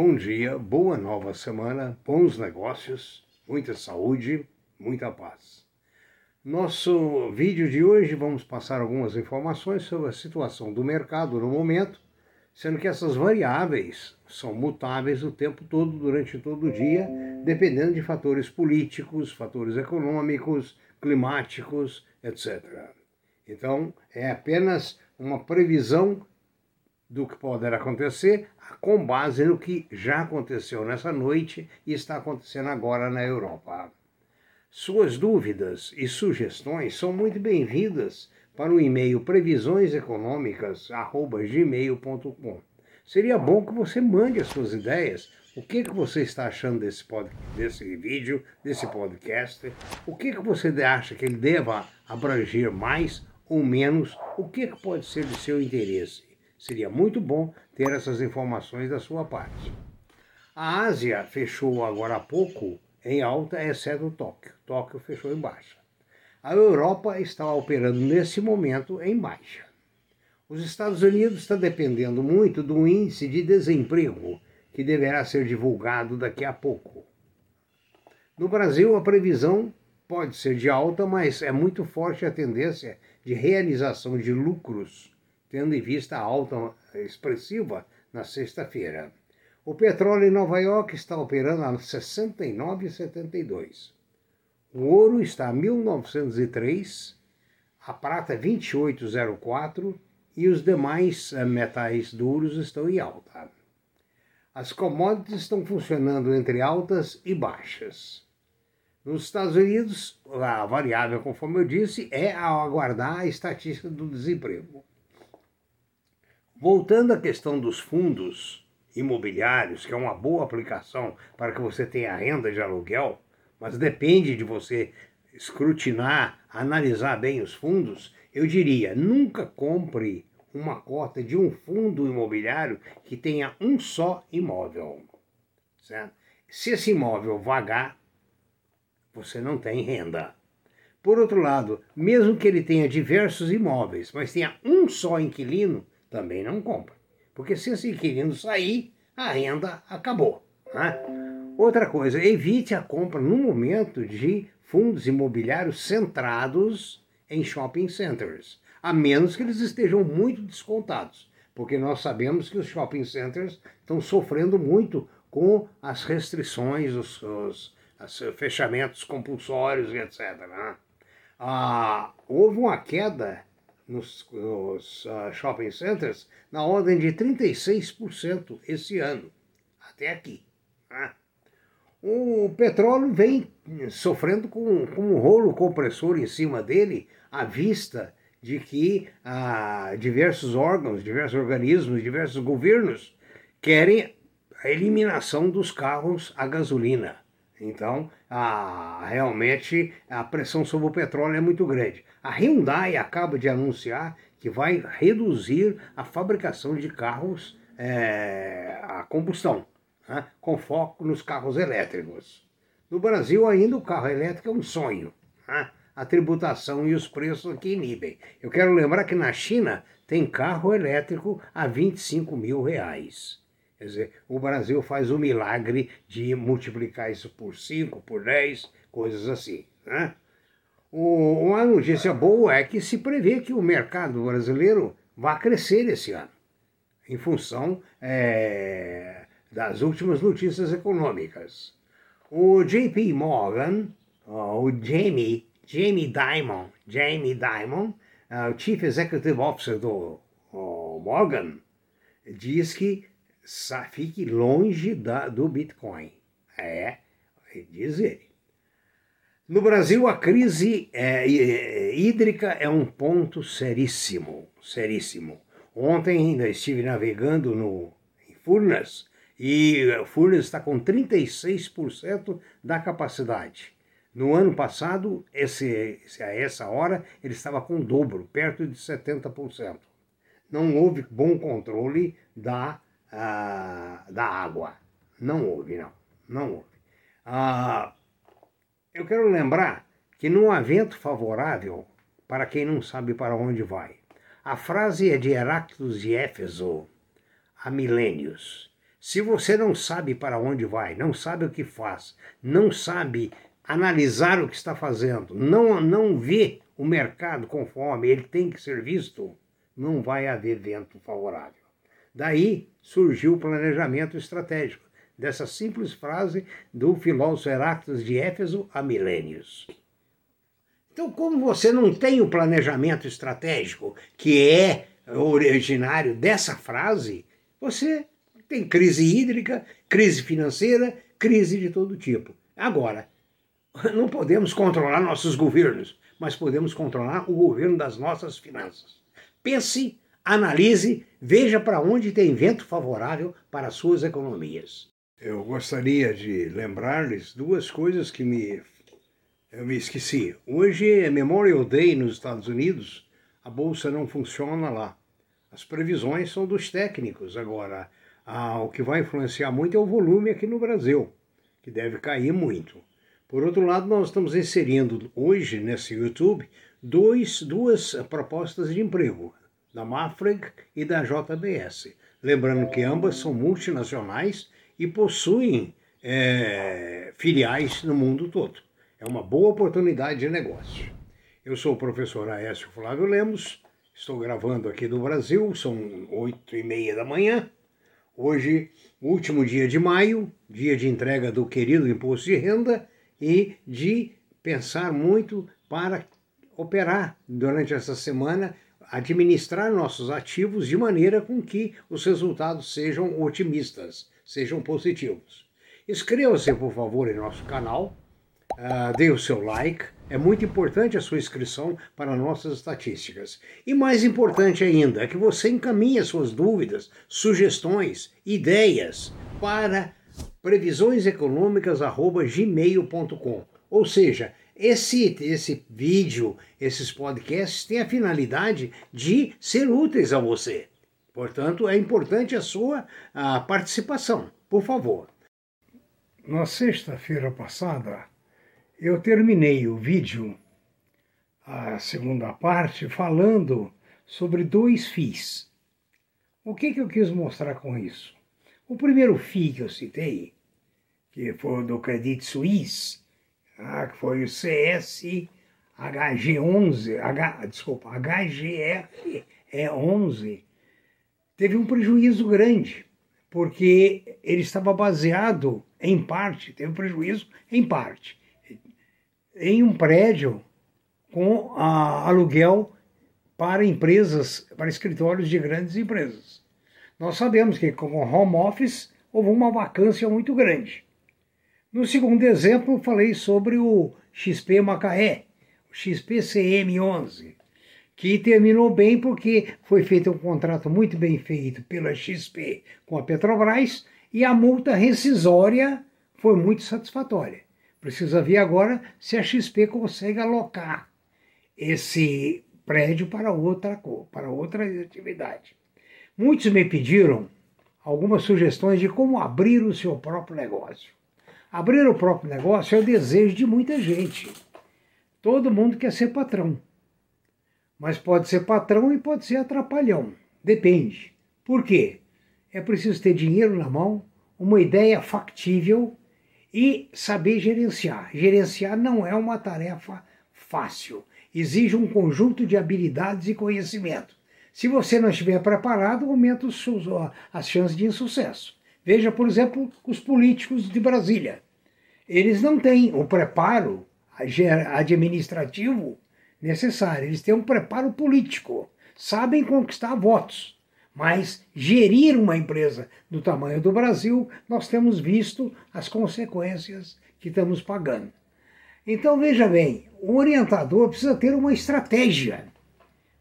bom dia, boa nova semana, bons negócios, muita saúde, muita paz. Nosso vídeo de hoje vamos passar algumas informações sobre a situação do mercado no momento, sendo que essas variáveis são mutáveis o tempo todo, durante todo o dia, dependendo de fatores políticos, fatores econômicos, climáticos, etc. Então, é apenas uma previsão do que poderá acontecer com base no que já aconteceu nessa noite e está acontecendo agora na Europa. Suas dúvidas e sugestões são muito bem-vindas para o e-mail previsioneseconômicas@gmail.com. Seria bom que você mande as suas ideias. O que, que você está achando desse, pod, desse vídeo, desse podcast? O que, que você acha que ele deva abranger mais ou menos? O que, que pode ser de seu interesse? Seria muito bom ter essas informações da sua parte. A Ásia fechou agora há pouco em alta, exceto Tóquio. Tóquio fechou em baixa. A Europa está operando nesse momento em baixa. Os Estados Unidos está dependendo muito do índice de desemprego, que deverá ser divulgado daqui a pouco. No Brasil, a previsão pode ser de alta, mas é muito forte a tendência de realização de lucros tendo em vista a alta expressiva na sexta-feira. O petróleo em Nova York está operando a 69,72. O ouro está a 1903, a prata 28,04 e os demais eh, metais duros estão em alta. As commodities estão funcionando entre altas e baixas. Nos Estados Unidos, a variável, conforme eu disse, é aguardar a estatística do desemprego. Voltando à questão dos fundos imobiliários, que é uma boa aplicação para que você tenha renda de aluguel, mas depende de você escrutinar, analisar bem os fundos, eu diria, nunca compre uma cota de um fundo imobiliário que tenha um só imóvel. Certo? Se esse imóvel vagar, você não tem renda. Por outro lado, mesmo que ele tenha diversos imóveis, mas tenha um só inquilino, também não compra. Porque se esse inquilino sair, a renda acabou. Né? Outra coisa, evite a compra no momento de fundos imobiliários centrados em shopping centers, a menos que eles estejam muito descontados, porque nós sabemos que os shopping centers estão sofrendo muito com as restrições, os, os, os fechamentos compulsórios, etc. Né? Ah, houve uma queda nos, nos uh, shopping centers na ordem de 36% esse ano, até aqui. Né? O petróleo vem sofrendo com, com um rolo compressor em cima dele, à vista de que ah, diversos órgãos, diversos organismos, diversos governos querem a eliminação dos carros a gasolina. Então, a, realmente, a pressão sobre o petróleo é muito grande. A Hyundai acaba de anunciar que vai reduzir a fabricação de carros é, a combustão, né, com foco nos carros elétricos. No Brasil, ainda o carro elétrico é um sonho. Né? A tributação e os preços aqui inibem. Eu quero lembrar que na China tem carro elétrico a 25 mil reais. Quer dizer, o Brasil faz o milagre de multiplicar isso por 5, por 10, coisas assim. Né? O, uma notícia boa é que se prevê que o mercado brasileiro vai crescer esse ano, em função é, das últimas notícias econômicas. O JP Morgan, o Jamie, Jamie Dimon, Jamie Dimon, uh, o Chief Executive Officer do Morgan, diz que fique longe da, do Bitcoin. É, diz ele. No Brasil, a crise é, é, hídrica é um ponto seríssimo, seríssimo. Ontem ainda estive navegando no, em Furnas e Furnas está com 36% da capacidade. No ano passado, esse, a essa hora, ele estava com o dobro, perto de 70%. Não houve bom controle da ah, da água. Não houve, não. Não houve. Ah, eu quero lembrar que não há vento favorável para quem não sabe para onde vai. A frase é de Heráclitos de Éfeso, há milênios. Se você não sabe para onde vai, não sabe o que faz, não sabe analisar o que está fazendo, não, não vê o mercado conforme ele tem que ser visto, não vai haver vento favorável. Daí surgiu o planejamento estratégico, dessa simples frase do filósofo Heráclitos de Éfeso há milênios. Então, como você não tem o planejamento estratégico, que é originário dessa frase, você tem crise hídrica, crise financeira, crise de todo tipo. Agora, não podemos controlar nossos governos, mas podemos controlar o governo das nossas finanças. Pense, analise, veja para onde tem vento favorável para as suas economias. Eu gostaria de lembrar-lhes duas coisas que me eu me esqueci. Hoje é Memorial Day nos Estados Unidos. A bolsa não funciona lá. As previsões são dos técnicos. Agora, ah, o que vai influenciar muito é o volume aqui no Brasil, que deve cair muito. Por outro lado, nós estamos inserindo hoje nesse YouTube dois, duas propostas de emprego, da Mafreg e da JBS. Lembrando que ambas são multinacionais e possuem é, filiais no mundo todo. É uma boa oportunidade de negócio. Eu sou o professor Aécio Flávio Lemos, estou gravando aqui do Brasil, são oito e meia da manhã. Hoje, último dia de maio, dia de entrega do querido imposto de renda e de pensar muito para operar durante essa semana, administrar nossos ativos de maneira com que os resultados sejam otimistas sejam positivos. Inscreva-se, por favor, em nosso canal, uh, dê o seu like, é muito importante a sua inscrição para nossas estatísticas. E mais importante ainda é que você encaminhe as suas dúvidas, sugestões, ideias para previsioneseconômicas.gmail.com. Ou seja, esse, esse vídeo, esses podcasts têm a finalidade de ser úteis a você. Portanto, é importante a sua a participação, por favor. Na sexta-feira passada, eu terminei o vídeo, a segunda parte, falando sobre dois FIIs. O que, que eu quis mostrar com isso? O primeiro FII que eu citei, que foi o do Credit Suisse, ah, que foi o CS HG11, H, desculpa, HGF E11, teve um prejuízo grande, porque ele estava baseado, em parte, teve um prejuízo em parte, em um prédio com aluguel para empresas, para escritórios de grandes empresas. Nós sabemos que com o home office houve uma vacância muito grande. No segundo exemplo, falei sobre o XP Macaé, o XP CM11 que terminou bem porque foi feito um contrato muito bem feito pela XP com a Petrobras e a multa rescisória foi muito satisfatória. Precisa ver agora se a XP consegue alocar esse prédio para outra para outra atividade. Muitos me pediram algumas sugestões de como abrir o seu próprio negócio. Abrir o próprio negócio é o desejo de muita gente. Todo mundo quer ser patrão. Mas pode ser patrão e pode ser atrapalhão. Depende. Por quê? É preciso ter dinheiro na mão, uma ideia factível e saber gerenciar. Gerenciar não é uma tarefa fácil. Exige um conjunto de habilidades e conhecimento. Se você não estiver preparado, aumenta as chances de insucesso. Veja, por exemplo, os políticos de Brasília. Eles não têm o preparo administrativo necessária. Eles têm um preparo político, sabem conquistar votos. Mas gerir uma empresa do tamanho do Brasil, nós temos visto as consequências que estamos pagando. Então veja bem, o orientador precisa ter uma estratégia,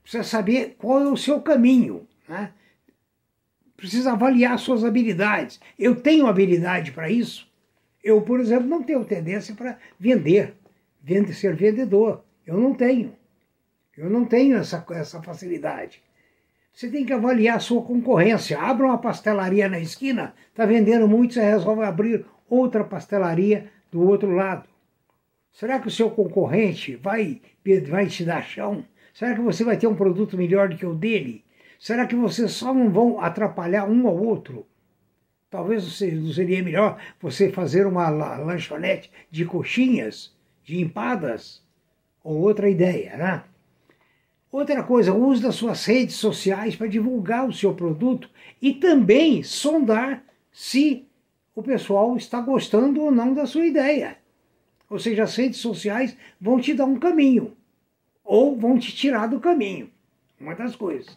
precisa saber qual é o seu caminho, né? Precisa avaliar suas habilidades. Eu tenho habilidade para isso? Eu, por exemplo, não tenho tendência para vender, ser vendedor. Eu não tenho. Eu não tenho essa, essa facilidade. Você tem que avaliar a sua concorrência. Abra uma pastelaria na esquina, está vendendo muito, você resolve abrir outra pastelaria do outro lado. Será que o seu concorrente vai, vai te dar chão? Será que você vai ter um produto melhor do que o dele? Será que vocês só não vão atrapalhar um ao outro? Talvez não seria melhor você fazer uma lanchonete de coxinhas, de empadas, ou outra ideia, né? Outra coisa, use das suas redes sociais para divulgar o seu produto e também sondar se o pessoal está gostando ou não da sua ideia. Ou seja, as redes sociais vão te dar um caminho ou vão te tirar do caminho. Uma das coisas.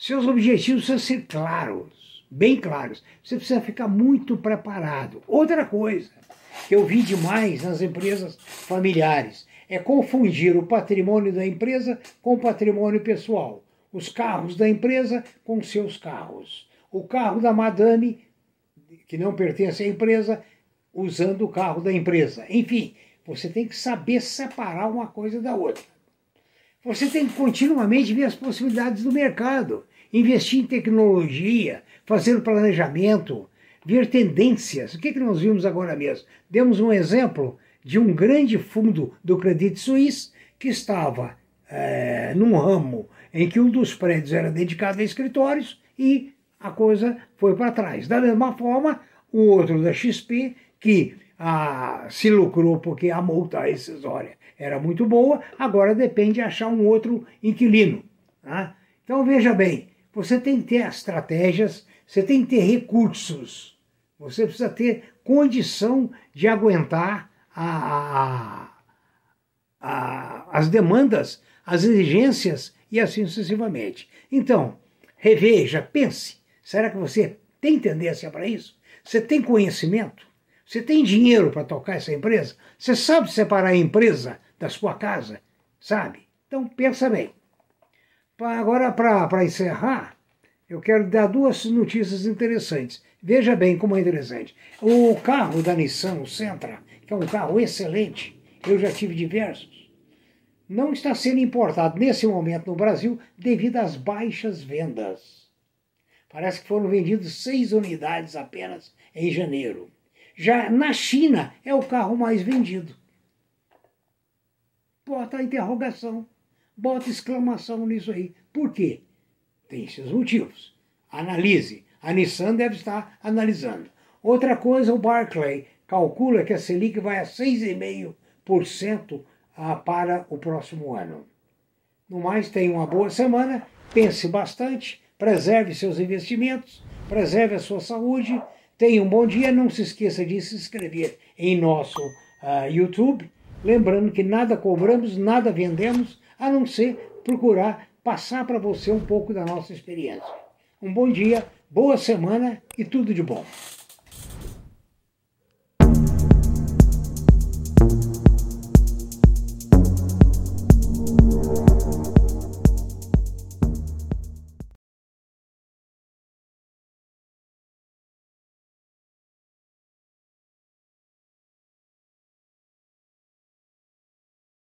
Seus objetivos precisam ser claros, bem claros. Você precisa ficar muito preparado. Outra coisa que eu vi demais nas empresas familiares é confundir o patrimônio da empresa com o patrimônio pessoal. Os carros da empresa com seus carros. O carro da madame, que não pertence à empresa, usando o carro da empresa. Enfim, você tem que saber separar uma coisa da outra. Você tem que continuamente ver as possibilidades do mercado investir em tecnologia, fazer planejamento, ver tendências. O que, é que nós vimos agora mesmo? Demos um exemplo de um grande fundo do Credit Suisse que estava é, num ramo em que um dos prédios era dedicado a escritórios e a coisa foi para trás. Da mesma forma, o outro da XP, que ah, se lucrou porque a multa rescisória era muito boa, agora depende de achar um outro inquilino. Tá? Então veja bem, você tem que ter estratégias, você tem que ter recursos, você precisa ter condição de aguentar a, a, a, as demandas, as exigências e assim sucessivamente. Então, reveja, pense: será que você tem tendência para isso? Você tem conhecimento? Você tem dinheiro para tocar essa empresa? Você sabe separar a empresa da sua casa? Sabe? Então, pensa bem. Agora, para encerrar, eu quero dar duas notícias interessantes. Veja bem como é interessante. O carro da Nissan, o Sentra, que é um carro excelente, eu já tive diversos, não está sendo importado nesse momento no Brasil devido às baixas vendas. Parece que foram vendidos seis unidades apenas em janeiro. Já na China é o carro mais vendido. Bota a interrogação bota exclamação nisso aí. Por quê? Tem seus motivos. Analise. A Nissan deve estar analisando. Outra coisa, o Barclay calcula que a Selic vai a 6,5% ah, para o próximo ano. No mais, tenha uma boa semana, pense bastante, preserve seus investimentos, preserve a sua saúde, tenha um bom dia, não se esqueça de se inscrever em nosso uh, YouTube. Lembrando que nada cobramos, nada vendemos, a não ser procurar passar para você um pouco da nossa experiência. Um bom dia, boa semana e tudo de bom.